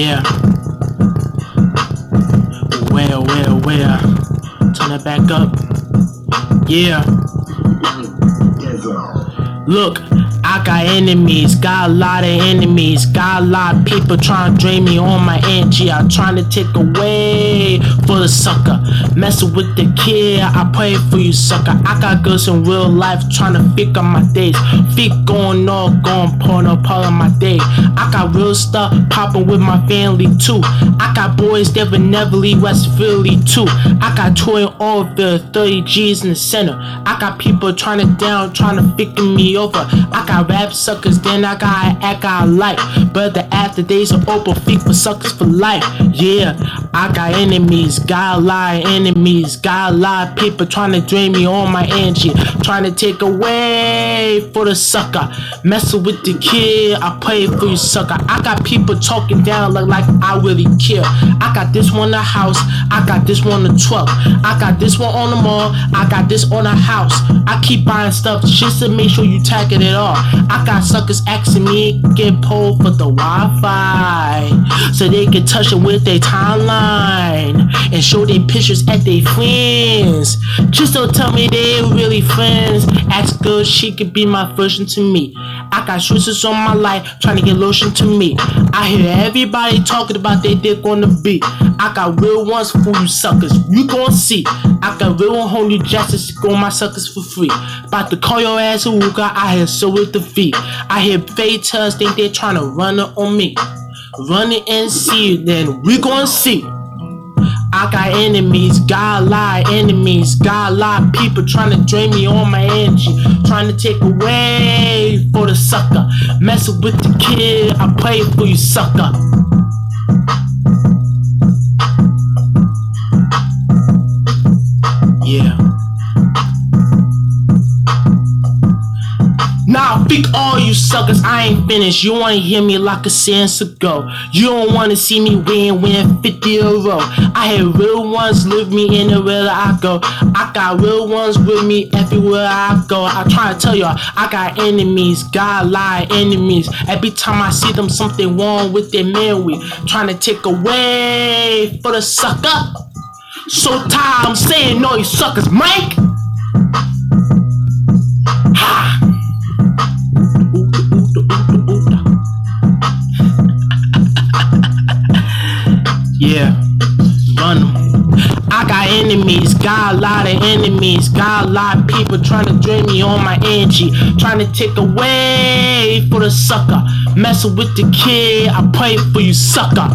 Yeah. Well, well, well. Turn it back up. Yeah. Look, I got enemies, got a lot of enemies, got a lot of people trying to drain me on my energy. I'm trying to take away for the sucker. Messing with the kid, I pray for you, sucker. I got girls in real life trying to figure my days. Feet going all going, pouring up part of my day. I got real stuff popping with my family too. I got boys that would never leave West Philly too. I got toy all the 30 G's in the center. I got people trying to down, trying to figure me over. I got rap suckers, then I got act I like. But the after days are open feet for suckers for life. Yeah, I got enemies, got a lot of enemies, got a lot of people trying to drain me on my energy, trying to take away for the sucker. Messing with the kid, I play for you, sucker. I got people talking down like, like I really care. I got this one the house, I got this one the truck, I got this one on the mall, I got this on the house. I keep buying stuff just to make sure you tagging it all. I got suckers asking me get pulled for the Wi-Fi so they can touch it with their timeline and show their pictures at their friends. Just don't tell me they ain't really friends. Ask girl, she could be my version to me. I got switches on my life trying to get lotion to me. I hear everybody talking about their dick on the beat. I got real ones for you suckers. You gon' see. I got real homely justice to go my suckers for free. About to call your ass a wooka, I hear so with the feet. I hear fake tells think they're trying to run it on me. Run it and see, then we gon' see. I got enemies, lot of enemies, lot of people trying to drain me on my energy, trying to take away for the sucker. Messing with the kid, I pray for you, sucker. Yeah. Fuck all you suckers, I ain't finished. You wanna hear me like a sense ago. You don't wanna see me win, win 50 a row. I had real ones live me anywhere I go. I got real ones with me everywhere I go. I try to tell y'all, I got enemies, a lot enemies. Every time I see them, something wrong with their memory. Trying to take away for the sucker. So tired, I'm saying no, you suckers, Mike. Yeah, run 'em. I got enemies, got a lot of enemies, got a lot of people trying to drain me on my energy, trying to take away for the sucker. Messing with the kid, I pray for you, sucker.